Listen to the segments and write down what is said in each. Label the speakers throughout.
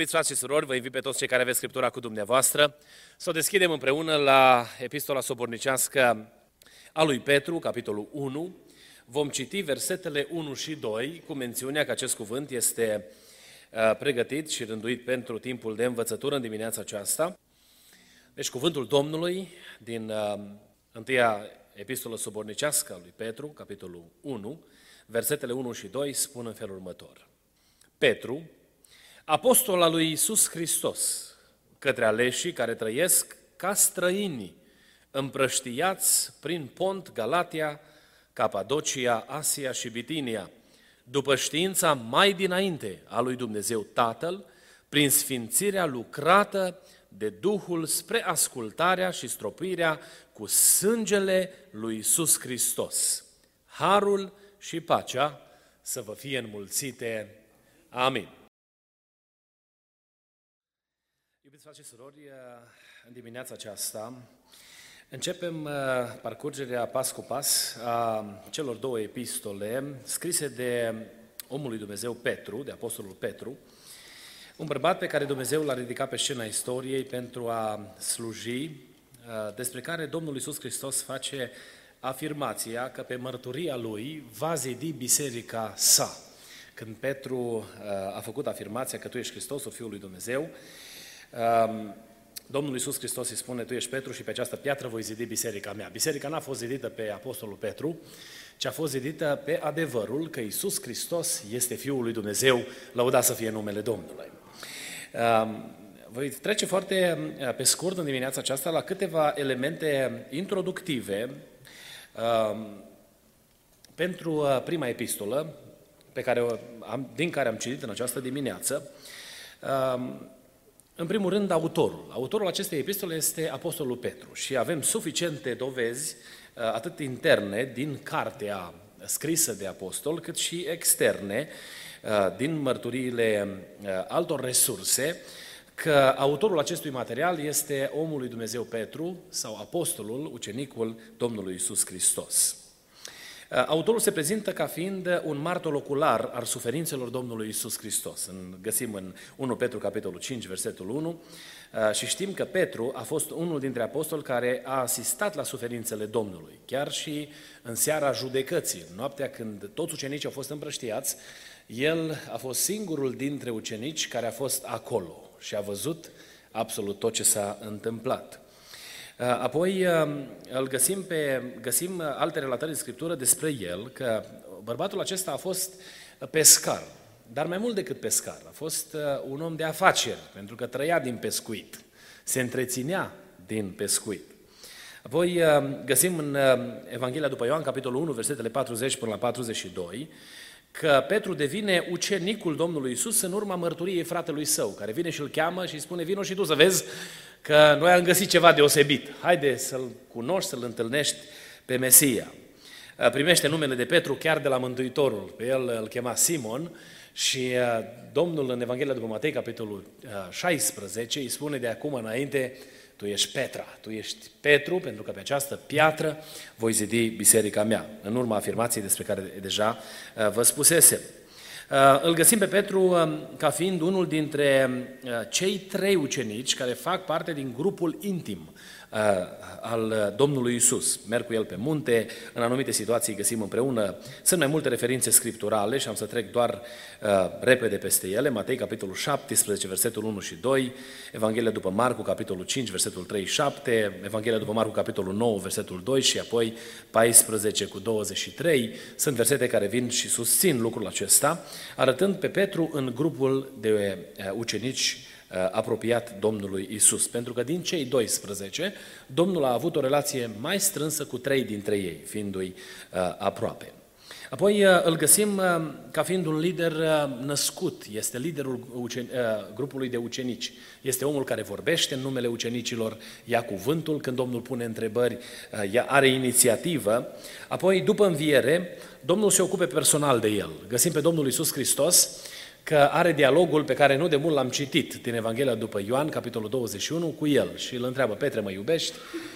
Speaker 1: Iubiți frați și surori, vă invit pe toți cei care aveți Scriptura cu dumneavoastră să o deschidem împreună la Epistola Sobornicească a lui Petru, capitolul 1. Vom citi versetele 1 și 2 cu mențiunea că acest cuvânt este uh, pregătit și rânduit pentru timpul de învățătură în dimineața aceasta. Deci cuvântul Domnului din uh, întâia epistolă sobornicească a lui Petru, capitolul 1, versetele 1 și 2 spun în felul următor. Petru, apostol al lui Isus Hristos, către aleșii care trăiesc ca străini, împrăștiați prin Pont, Galatia, Capadocia, Asia și Bitinia, după știința mai dinainte a lui Dumnezeu Tatăl, prin sfințirea lucrată de Duhul spre ascultarea și stropirea cu sângele lui Isus Hristos. Harul și pacea să vă fie înmulțite. Amin. Iubiți frate și surori, în dimineața aceasta începem uh, parcurgerea pas cu pas a celor două epistole scrise de omul lui Dumnezeu Petru, de apostolul Petru, un bărbat pe care Dumnezeu l-a ridicat pe scena istoriei pentru a sluji, uh, despre care Domnul Iisus Hristos face afirmația că pe mărturia lui va zidi biserica sa. Când Petru uh, a făcut afirmația că tu ești Hristosul Fiul lui Dumnezeu, Domnul Iisus Hristos îi spune, tu ești Petru și pe această piatră voi zidi biserica mea. Biserica n-a fost zidită pe Apostolul Petru, ci a fost zidită pe adevărul că Iisus Hristos este Fiul lui Dumnezeu, lăudat să fie numele Domnului. Voi trece foarte uh, pe scurt în dimineața aceasta la câteva elemente introductive pentru uh, prima epistolă, pe care am, din care am citit în această dimineață. În primul rând, autorul. Autorul acestei epistole este Apostolul Petru și avem suficiente dovezi, uh, atât interne, din cartea scrisă de apostol, cât și externe, uh, din mărturiile uh, altor resurse, că autorul acestui material este omul lui Dumnezeu Petru sau apostolul, ucenicul Domnului Isus Hristos. Uh, autorul se prezintă ca fiind un martor ocular al suferințelor Domnului Isus Hristos. În, găsim în 1 Petru, capitolul 5, versetul 1, uh, și știm că Petru a fost unul dintre apostoli care a asistat la suferințele Domnului. Chiar și în seara judecății, noaptea când toți ucenicii au fost împrăștiați, el a fost singurul dintre ucenici care a fost acolo și a văzut absolut tot ce s-a întâmplat. Uh, apoi uh, îl găsim, pe, găsim uh, alte relatări în Scriptură despre el, că bărbatul acesta a fost pescar, dar mai mult decât pescar, a fost un om de afaceri, pentru că trăia din pescuit, se întreținea din pescuit. Apoi găsim în Evanghelia după Ioan, capitolul 1, versetele 40 până la 42, că Petru devine ucenicul Domnului Isus în urma mărturiei fratelui său, care vine și îl cheamă și îi spune, vino și tu să vezi că noi am găsit ceva deosebit. Haide să-L cunoști, să-L întâlnești pe Mesia. Primește numele de Petru chiar de la Mântuitorul. Pe el îl chema Simon și Domnul în Evanghelia după Matei, capitolul 16, îi spune de acum înainte, tu ești Petra, tu ești Petru, pentru că pe această piatră voi zidi biserica mea, în urma afirmației despre care deja vă spusesem. Uh, îl găsim pe Petru um, ca fiind unul dintre uh, cei trei ucenici care fac parte din grupul intim. Uh, al Domnului Isus. Merg cu el pe munte, în anumite situații găsim împreună. Sunt mai multe referințe scripturale și am să trec doar uh, repede peste ele. Matei, capitolul 17, versetul 1 și 2, Evanghelia după Marcu, capitolul 5, versetul 3 și 7, Evanghelia după Marcu, capitolul 9, versetul 2 și apoi 14 cu 23. Sunt versete care vin și susțin lucrul acesta, arătând pe Petru în grupul de uh, ucenici Uh, apropiat Domnului Isus. Pentru că din cei 12, Domnul a avut o relație mai strânsă cu trei dintre ei, fiindu-i uh, aproape. Apoi uh, îl găsim uh, ca fiind un lider uh, născut, este liderul ucen- grupului de ucenici. Este omul care vorbește în numele ucenicilor, ia cuvântul când Domnul pune întrebări, are inițiativă. Apoi, după înviere, Domnul se ocupe personal de el. Găsim pe Domnul Isus Hristos că are dialogul pe care nu de mult l-am citit din Evanghelia după Ioan, capitolul 21, cu el și îl întreabă, Petre, mă iubești?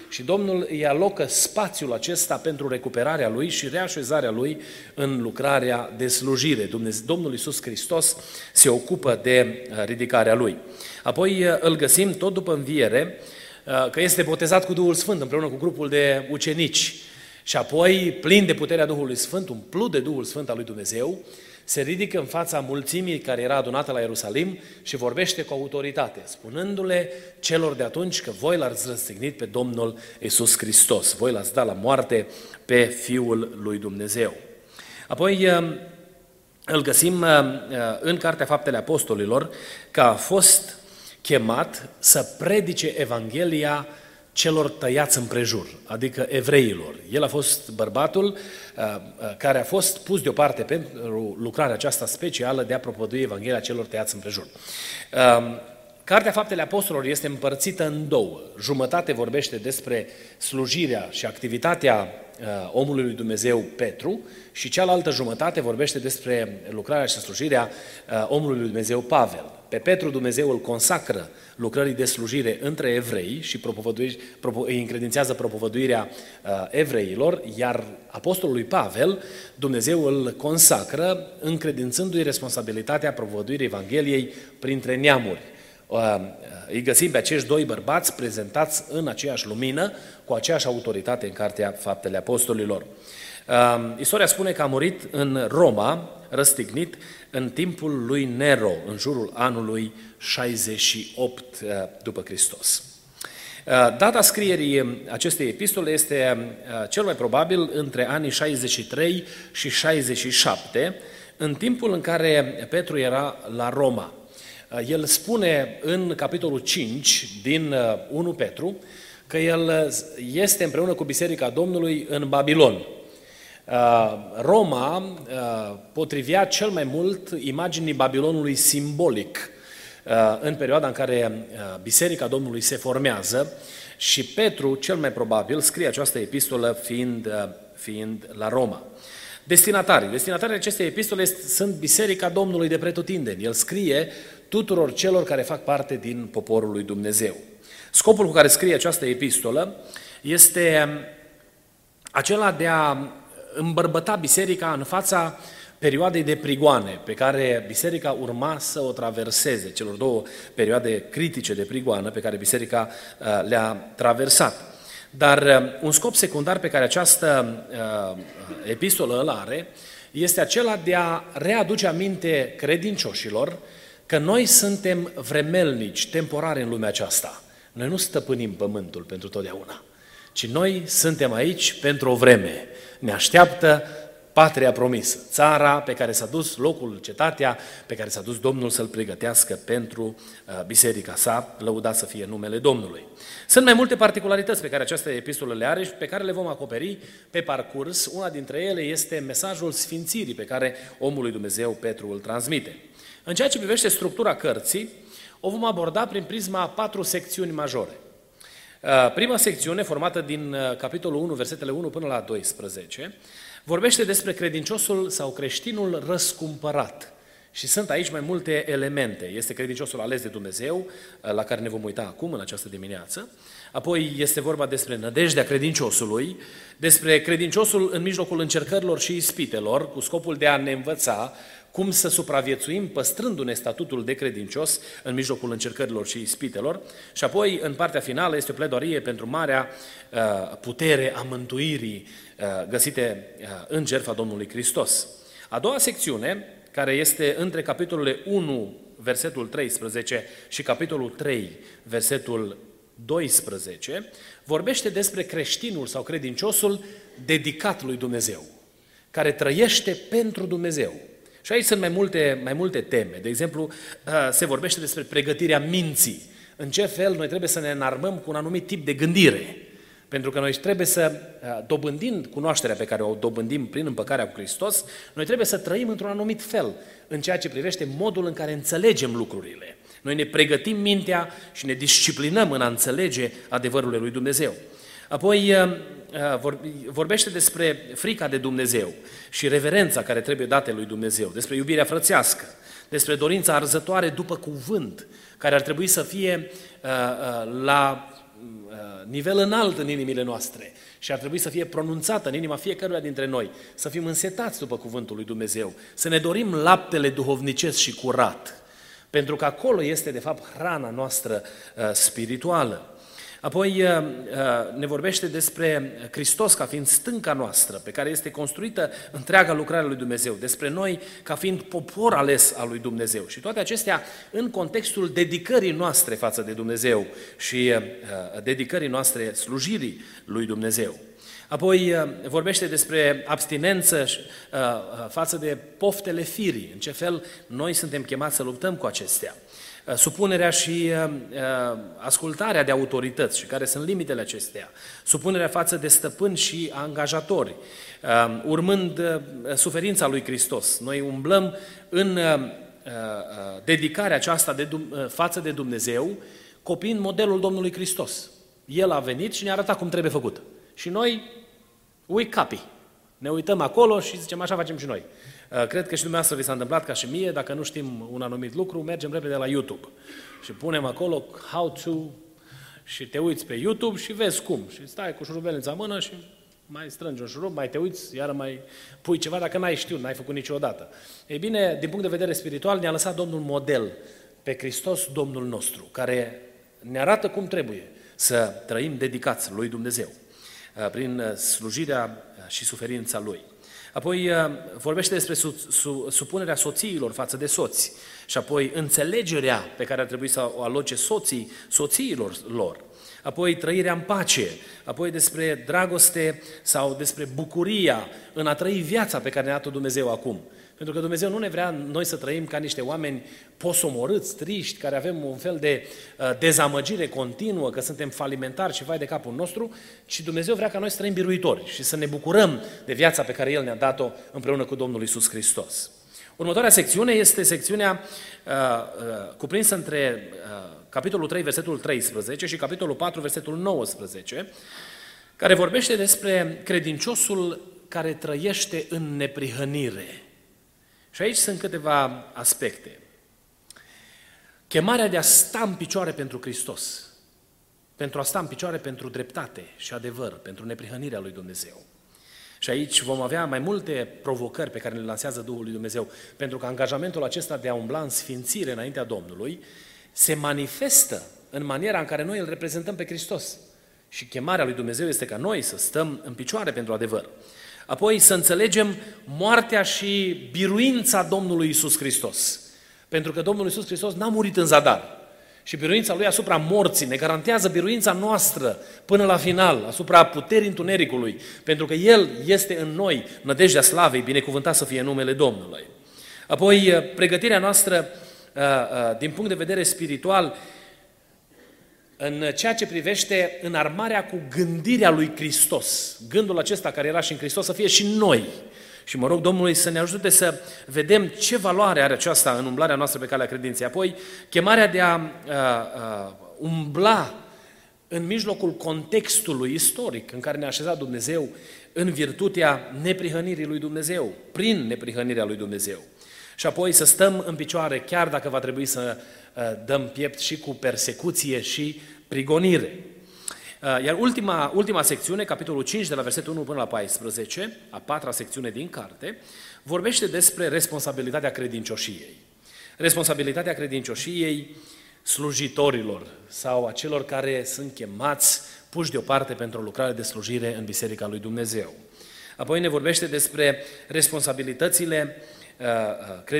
Speaker 1: Și Domnul îi alocă spațiul acesta pentru recuperarea lui și reașezarea lui în lucrarea de slujire. Domnul Iisus Hristos se ocupă de uh, ridicarea lui. Apoi uh, îl găsim tot după înviere uh, că este botezat cu Duhul Sfânt împreună cu grupul de ucenici și apoi, plin de puterea Duhului Sfânt, umplut de Duhul Sfânt al lui Dumnezeu, se ridică în fața mulțimii care era adunată la Ierusalim și vorbește cu autoritate, spunându-le celor de atunci că voi l-ați răstignit pe Domnul Isus Hristos, voi l-ați dat la moarte pe Fiul lui Dumnezeu. Apoi um, îl găsim uh, în Cartea Faptele Apostolilor că a fost chemat să predice Evanghelia celor tăiați împrejur, adică evreilor. El a fost bărbatul uh, uh, care a fost pus deoparte pentru lucrarea aceasta specială de a propovădui Evanghelia celor tăiați împrejur. Um, Cartea Faptele Apostolilor este împărțită în două. Jumătate vorbește despre slujirea și activitatea uh, omului lui Dumnezeu Petru și cealaltă jumătate vorbește despre lucrarea și slujirea omului lui Dumnezeu Pavel. Pe Petru Dumnezeu îl consacră lucrării de slujire între evrei și îi încredințează propovăduirea uh, evreilor, iar apostolului Pavel Dumnezeu îl consacră încredințându-i responsabilitatea propovăduirii Evangheliei printre neamuri. Uh, îi găsim pe acești doi bărbați prezentați în aceeași lumină, cu aceeași autoritate în Cartea Faptele Apostolilor. Uh, istoria spune că a murit în Roma, răstignit, în timpul lui Nero, în jurul anului 68 uh, după Hristos. Uh, data scrierii acestei epistole este uh, cel mai probabil între anii 63 și 67, în timpul în care Petru era la Roma. El spune în capitolul 5 din 1 Petru că el este împreună cu Biserica Domnului în Babilon. Roma potrivea cel mai mult imaginii Babilonului simbolic Uh, în perioada în care uh, Biserica Domnului se formează și Petru, cel mai probabil, scrie această epistolă fiind, uh, fiind la Roma. Destinatarii. Destinatarii acestei epistole sunt Biserica Domnului de pretutindeni. El scrie tuturor celor care fac parte din poporul lui Dumnezeu. Scopul cu care scrie această epistolă este acela de a îmbărbăta biserica în fața perioadei de prigoane pe care biserica urma să o traverseze, celor două perioade critice de prigoană pe care biserica uh, le-a traversat. Dar uh, un scop secundar pe care această uh, epistolă îl are este acela de a readuce aminte credincioșilor că noi suntem vremelnici, temporare în lumea aceasta. Noi nu stăpânim pământul pentru totdeauna, ci noi suntem aici pentru o vreme. Ne așteaptă patria promisă, țara pe care s-a dus locul, cetatea pe care s-a dus Domnul să-l pregătească pentru uh, biserica sa, lăudat să fie numele Domnului. Sunt mai multe particularități pe care această epistolă le are și pe care le vom acoperi pe parcurs. Una dintre ele este mesajul sfințirii pe care omul lui Dumnezeu Petru îl transmite. În ceea ce privește structura cărții, o vom aborda prin prisma a patru secțiuni majore. Uh, prima secțiune, formată din uh, capitolul 1, versetele 1 până la 12, Vorbește despre credinciosul sau creștinul răscumpărat. Și sunt aici mai multe elemente. Este credinciosul ales de Dumnezeu, la care ne vom uita acum în această dimineață. Apoi este vorba despre nădejdea credinciosului, despre credinciosul în mijlocul încercărilor și ispitelor, cu scopul de a ne învăța cum să supraviețuim păstrându-ne statutul de credincios în mijlocul încercărilor și ispitelor. Și apoi, în partea finală, este o pledoarie pentru marea uh, putere a mântuirii uh, găsite uh, în jertfa Domnului Hristos. A doua secțiune, care este între capitolele 1, versetul 13 și capitolul 3, versetul 12, vorbește despre creștinul sau credinciosul dedicat lui Dumnezeu, care trăiește pentru Dumnezeu. Și aici sunt mai multe, mai multe teme. De exemplu, uh, se vorbește despre pregătirea minții. În ce fel noi trebuie să ne înarmăm cu un anumit tip de gândire. Pentru că noi trebuie să, uh, dobândind cunoașterea pe care o dobândim prin împăcarea cu Hristos, noi trebuie să trăim într-un anumit fel în ceea ce privește modul în care înțelegem lucrurile. Noi ne pregătim mintea și ne disciplinăm în a înțelege adevărurile lui Dumnezeu. Apoi uh, uh, vorbește despre frica de Dumnezeu și reverența care trebuie date lui Dumnezeu, despre iubirea frățească, despre dorința arzătoare după cuvânt, care ar trebui să fie la nivel înalt în inimile noastre și ar trebui să fie pronunțată în inima fiecăruia dintre noi, să fim însetați după cuvântul lui Dumnezeu, să ne dorim laptele duhovnicesc și curat, pentru că acolo este de fapt hrana noastră uh, spirituală. Apoi uh, uh, ne vorbește despre Hristos ca fiind stânca noastră, pe care este construită întreaga lucrare a lui Dumnezeu, despre noi ca fiind popor ales al lui Dumnezeu. Și toate acestea în contextul dedicării noastre față de Dumnezeu și uh, dedicării noastre slujirii lui Dumnezeu. Apoi vorbește despre abstinență față de poftele firii, în ce fel noi suntem chemați să luptăm cu acestea. Uh, supunerea și uh, uh, ascultarea de autorități și care sunt limitele acestea, supunerea față de stăpâni și angajatori, urmând suferința lui Hristos. Noi umblăm în dedicarea aceasta de, față de Dumnezeu, copiind modelul Domnului Hristos. El a venit și ne-a arătat cum trebuie făcut. Și noi, we copy. Ne uităm acolo și zicem, așa facem și noi. Uh, cred că și dumneavoastră vi s-a întâmplat ca și mie, dacă nu știm un anumit lucru, mergem repede la YouTube și punem acolo how to și te uiți pe YouTube și vezi cum. Și stai cu șurubelnița în mână și mai strângi un șurub, mai te uiți, iar mai pui ceva dacă n-ai știut, n-ai făcut niciodată. Ei bine, din punct de vedere spiritual, ne-a lăsat Domnul model pe Hristos, Domnul nostru, care ne arată cum trebuie să trăim dedicați lui Dumnezeu uh, prin uh, slujirea și suferința Lui. Apoi uh, vorbește despre su, su, supunerea soțiilor față de soți și apoi înțelegerea pe care ar trebui să o aloce soții soțiilor lor. Apoi trăirea în pace, apoi despre dragoste sau despre bucuria în a trăi viața pe care ne-a dat Dumnezeu acum. Pentru că Dumnezeu nu ne vrea noi să trăim ca niște oameni posomorâți, triști, care avem un fel de uh, dezamăgire continuă, că suntem falimentari și vai de capul nostru, ci Dumnezeu vrea ca noi să trăim biruitori și să ne bucurăm de viața pe care El ne-a dat-o împreună cu Domnul Isus Hristos. Următoarea secțiune este secțiunea uh, uh, cuprinsă între uh, capitolul 3, versetul 13 și capitolul 4, versetul 19, care vorbește despre credinciosul care trăiește în neprihănire. Și aici sunt câteva aspecte. Chemarea de a sta în picioare pentru Hristos, pentru a sta în picioare pentru dreptate și adevăr, pentru neprihănirea lui Dumnezeu. Și aici vom avea mai multe provocări pe care le lansează Duhul lui Dumnezeu, pentru că angajamentul acesta de a umbla în sfințire înaintea Domnului se manifestă în maniera în care noi îl reprezentăm pe Hristos. Și chemarea lui Dumnezeu este ca noi să stăm în picioare pentru adevăr. Apoi să înțelegem moartea și biruința Domnului Isus Hristos. Pentru că Domnul Isus Hristos n-a murit în zadar. Și biruința Lui asupra morții ne garantează biruința noastră până la final, asupra puterii întunericului, pentru că El este în noi, nădejdea slavei, binecuvântat să fie numele Domnului. Apoi, pregătirea noastră, uh, uh, din punct de vedere spiritual, în ceea ce privește înarmarea cu gândirea lui Hristos. Gândul acesta care era și în Hristos să fie și în noi. Și mă rog Domnului să ne ajute să vedem ce valoare are aceasta în umblarea noastră pe calea credinței. Apoi, chemarea de a, a, a umbla în mijlocul contextului istoric în care ne-a așezat Dumnezeu în virtutea neprihănirii lui Dumnezeu, prin neprihănirea lui Dumnezeu. Și apoi să stăm în picioare, chiar dacă va trebui să dăm piept și cu persecuție și prigonire. Uh, iar ultima, ultima secțiune, capitolul 5, de la versetul 1 până la 14, a patra secțiune din carte, vorbește despre responsabilitatea credincioșiei. Responsabilitatea credincioșiei slujitorilor sau a celor care sunt chemați, puși deoparte pentru o lucrare de slujire în Biserica lui Dumnezeu. Apoi ne vorbește despre responsabilitățile, uh, uh,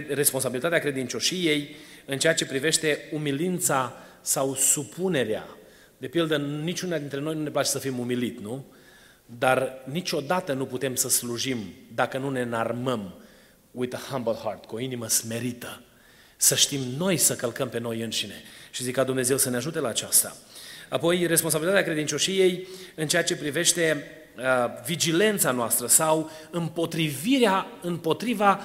Speaker 1: responsabilitatea credincioșiei în ceea ce privește umilința sau supunerea. De pildă, niciuna dintre noi nu ne place să fim umilit, nu? Dar niciodată nu putem să slujim dacă nu ne înarmăm with a humble heart, cu o inimă smerită. Să știm noi să călcăm pe noi înșine. Și zic ca Dumnezeu să ne ajute la aceasta. Apoi, responsabilitatea credincioșiei în ceea ce privește uh, vigilența noastră sau împotrivirea împotriva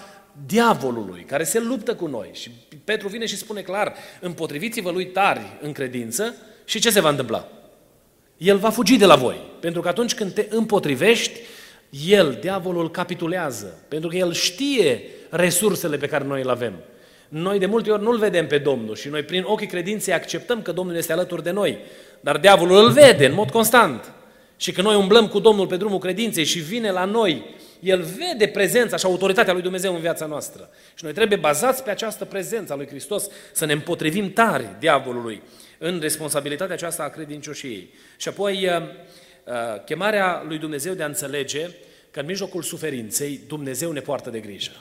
Speaker 1: diavolului, care se luptă cu noi. Și Petru vine și spune clar, împotriviți-vă lui tari în credință și ce se va întâmpla? El va fugi de la voi, pentru că atunci când te împotrivești, el, diavolul, capitulează, pentru că el știe resursele pe care noi le avem. Noi de multe ori nu-L vedem pe Domnul și noi prin ochii credinței acceptăm că Domnul este alături de noi. Dar diavolul îl vede în mod constant. Și că noi umblăm cu Domnul pe drumul credinței și vine la noi, el vede prezența și autoritatea lui Dumnezeu în viața noastră. Și noi trebuie bazați pe această prezență a lui Hristos să ne împotrivim tare diavolului în responsabilitatea aceasta a credincioșiei. Și apoi uh, uh, chemarea lui Dumnezeu de a înțelege că în mijlocul suferinței Dumnezeu ne poartă de grijă.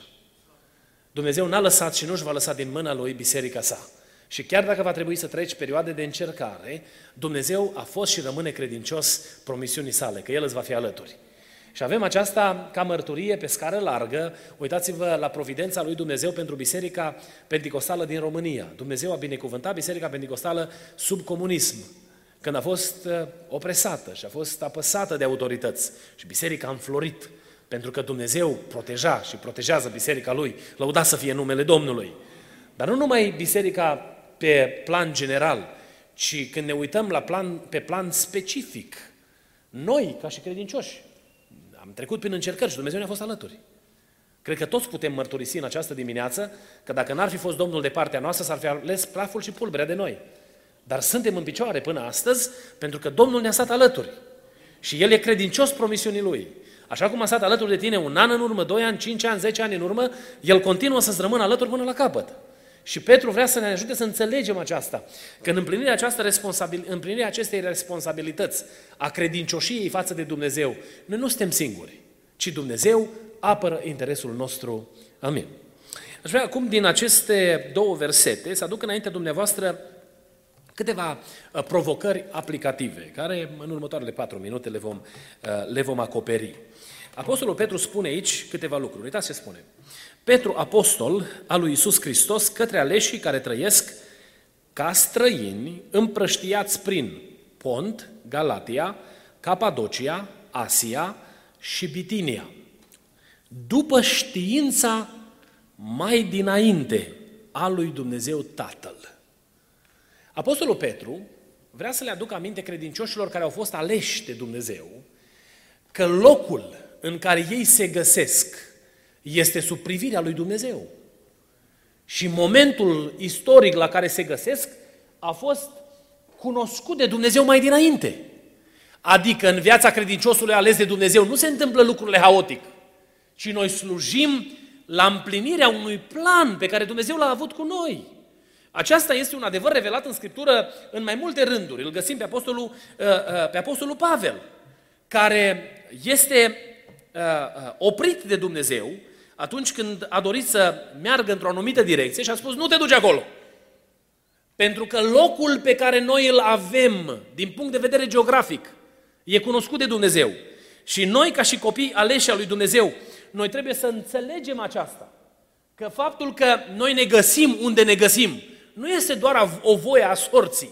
Speaker 1: Dumnezeu n-a lăsat și nu își va lăsa din mâna lui biserica sa. Și chiar dacă va trebui să treci perioade de încercare, Dumnezeu a fost și rămâne credincios promisiunii sale, că El îți va fi alături. Și avem aceasta ca mărturie pe scară largă. Uitați-vă la providența lui Dumnezeu pentru Biserica Pentecostală din România. Dumnezeu a binecuvântat Biserica Pentecostală sub comunism, când a fost uh, opresată și a fost apăsată de autorități. Și biserica a înflorit, pentru că Dumnezeu proteja și protejează biserica lui. Lăuda să fie numele Domnului. Dar nu numai biserica pe plan general, ci când ne uităm la plan, pe plan specific, noi, ca și credincioși, am trecut prin încercări și Dumnezeu ne-a fost alături. Cred că toți putem mărturisi în această dimineață că dacă n-ar fi fost Domnul de partea noastră, s-ar fi ales praful și pulberea de noi. Dar suntem în picioare până astăzi pentru că Domnul ne-a stat alături. Și El e credincios promisiunii Lui. Așa cum a stat alături de tine un an în urmă, doi ani, cinci ani, zece ani în urmă, El continuă să-ți rămână alături până la capăt. Și Petru vrea să ne ajute să înțelegem aceasta, că în împlinirea, această responsabil, împlinirea acestei responsabilități a credincioșiei față de Dumnezeu, noi nu suntem singuri, ci Dumnezeu apără interesul nostru. Amin. Aș vrea acum din aceste două versete să aduc înainte dumneavoastră câteva uh, provocări aplicative, care în următoarele patru minute le vom, uh, le vom acoperi. Apostolul Petru spune aici câteva lucruri. Uitați ce spune. Petru, apostol al lui Isus Hristos, către aleșii care trăiesc ca străini împrăștiați prin Pont, Galatia, Capadocia, Asia și Bitinia. După știința mai dinainte a lui Dumnezeu Tatăl. Apostolul Petru vrea să le aducă aminte credincioșilor care au fost aleși de Dumnezeu că locul în care ei se găsesc este sub privirea lui Dumnezeu. Și momentul istoric la care se găsesc a fost cunoscut de Dumnezeu mai dinainte. Adică în viața credinciosului ales de Dumnezeu nu se întâmplă lucrurile haotic, ci noi slujim la împlinirea unui plan pe care Dumnezeu l-a avut cu noi. Aceasta este un adevăr revelat în Scriptură în mai multe rânduri. Îl găsim pe Apostolul, uh, uh, pe Apostolul Pavel, care este uh, oprit de Dumnezeu atunci când a dorit să meargă într-o anumită direcție și a spus, nu te duci acolo. Pentru că locul pe care noi îl avem, din punct de vedere geografic, e cunoscut de Dumnezeu. Și noi, ca și copii aleși al lui Dumnezeu, noi trebuie să înțelegem aceasta. Că faptul că noi ne găsim unde ne găsim, nu este doar o voie a sorții,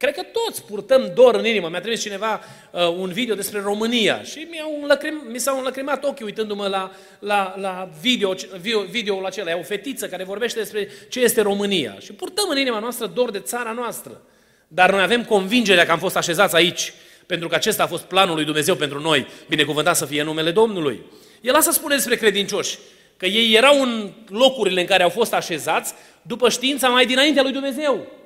Speaker 1: Cred că toți purtăm dor în inimă. Mi-a trimis cineva uh, un video despre România și mi-au înlăcrim, mi s-au înlăcrimat ochii uitându-mă la, la, la video, video, videoul acela. E o fetiță care vorbește despre ce este România. Și purtăm în inima noastră dor de țara noastră. Dar noi avem convingerea că am fost așezați aici, pentru că acesta a fost planul lui Dumnezeu pentru noi, binecuvântat să fie numele Domnului. El asta spune despre credincioși, că ei erau în locurile în care au fost așezați după știința mai dinaintea lui Dumnezeu.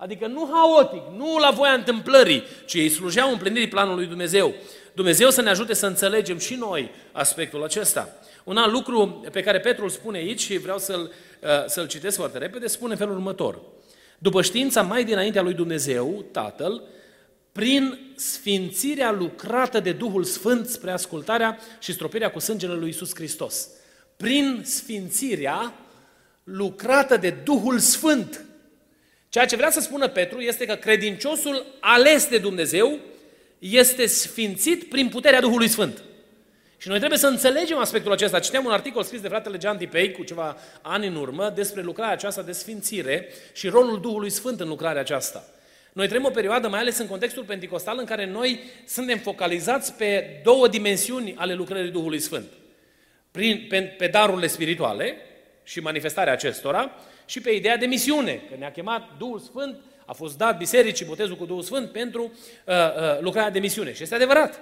Speaker 1: Adică nu haotic, nu la voia întâmplării, ci ei slujeau împlinirii planului Dumnezeu. Dumnezeu să ne ajute să înțelegem și noi aspectul acesta. Un alt lucru pe care Petru îl spune aici și vreau să-l, uh, să-l citesc foarte repede, spune felul următor. După știința mai dinaintea lui Dumnezeu, Tatăl, prin sfințirea lucrată de Duhul Sfânt spre ascultarea și stropirea cu sângele lui Isus Hristos. Prin sfințirea lucrată de Duhul Sfânt Ceea ce vrea să spună Petru este că credinciosul ales de Dumnezeu este sfințit prin puterea Duhului Sfânt. Și noi trebuie să înțelegem aspectul acesta. Citeam un articol scris de fratele Jean Dipei cu ceva ani în urmă despre lucrarea aceasta de sfințire și rolul Duhului Sfânt în lucrarea aceasta. Noi trăim o perioadă, mai ales în contextul pentecostal, în care noi suntem focalizați pe două dimensiuni ale lucrării Duhului Sfânt. Prin, pe, pe darurile spirituale și manifestarea acestora și pe ideea de misiune, că ne-a chemat Duhul Sfânt, a fost dat bisericii botezul cu Duhul Sfânt pentru uh, uh, lucrarea de misiune. Și este adevărat.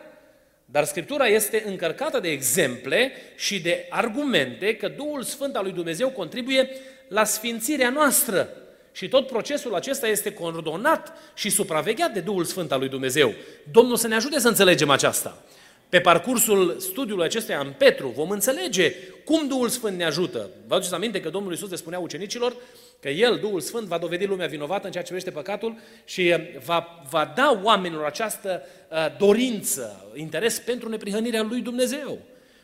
Speaker 1: Dar Scriptura este încărcată de exemple și de argumente că Duhul Sfânt al lui Dumnezeu contribuie la sfințirea noastră. Și tot procesul acesta este coordonat și supravegheat de Duhul Sfânt al lui Dumnezeu. Domnul să ne ajute să înțelegem aceasta. Pe parcursul studiului acestuia în Petru vom înțelege cum Duhul Sfânt ne ajută. Vă aduceți aminte că Domnul Iisus le spunea ucenicilor că El, Duhul Sfânt, va dovedi lumea vinovată în ceea ce privește păcatul și va, va da oamenilor această uh, dorință, interes pentru neprihănirea lui Dumnezeu.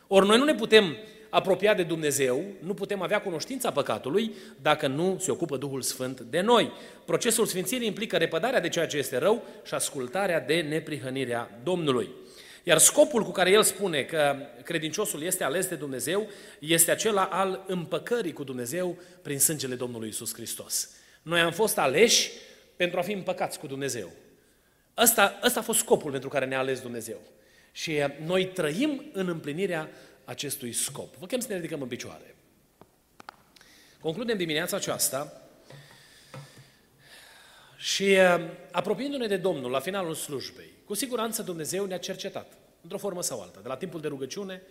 Speaker 1: Ori noi nu ne putem apropia de Dumnezeu, nu putem avea cunoștința păcatului dacă nu se ocupă Duhul Sfânt de noi. Procesul Sfințirii implică repădarea de ceea ce este rău și ascultarea de neprihănirea Domnului. Iar scopul cu care el spune că credinciosul este ales de Dumnezeu este acela al împăcării cu Dumnezeu prin sângele Domnului Isus Hristos. Noi am fost aleși pentru a fi împăcați cu Dumnezeu. Ăsta, ăsta a fost scopul pentru care ne-a ales Dumnezeu. Și noi trăim în împlinirea acestui scop. Vă chem să ne ridicăm în picioare. Concludem dimineața aceasta și uh, apropiindu-ne de Domnul la finalul slujbei, cu siguranță Dumnezeu ne-a cercetat, într-o formă sau alta, de la timpul de rugăciune,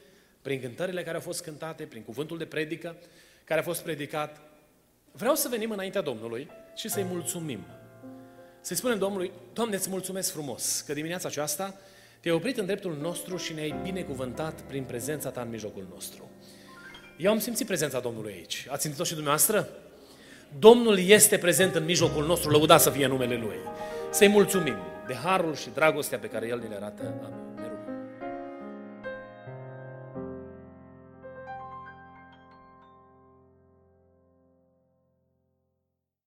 Speaker 1: prin cântările care au fost cântate, prin cuvântul de predică care a fost predicat. Vreau să venim înaintea Domnului și să-i mulțumim. Să-i spunem Domnului, Doamne, îți mulțumesc frumos că dimineața aceasta te-ai oprit în dreptul nostru și ne-ai binecuvântat prin prezența ta în mijlocul nostru. Eu am simțit prezența Domnului aici. Ați simțit-o și dumneavoastră? Domnul este prezent în mijlocul nostru, lăudat să fie numele Lui. Să-i mulțumim de harul și dragostea pe care El ne le arată. Amin.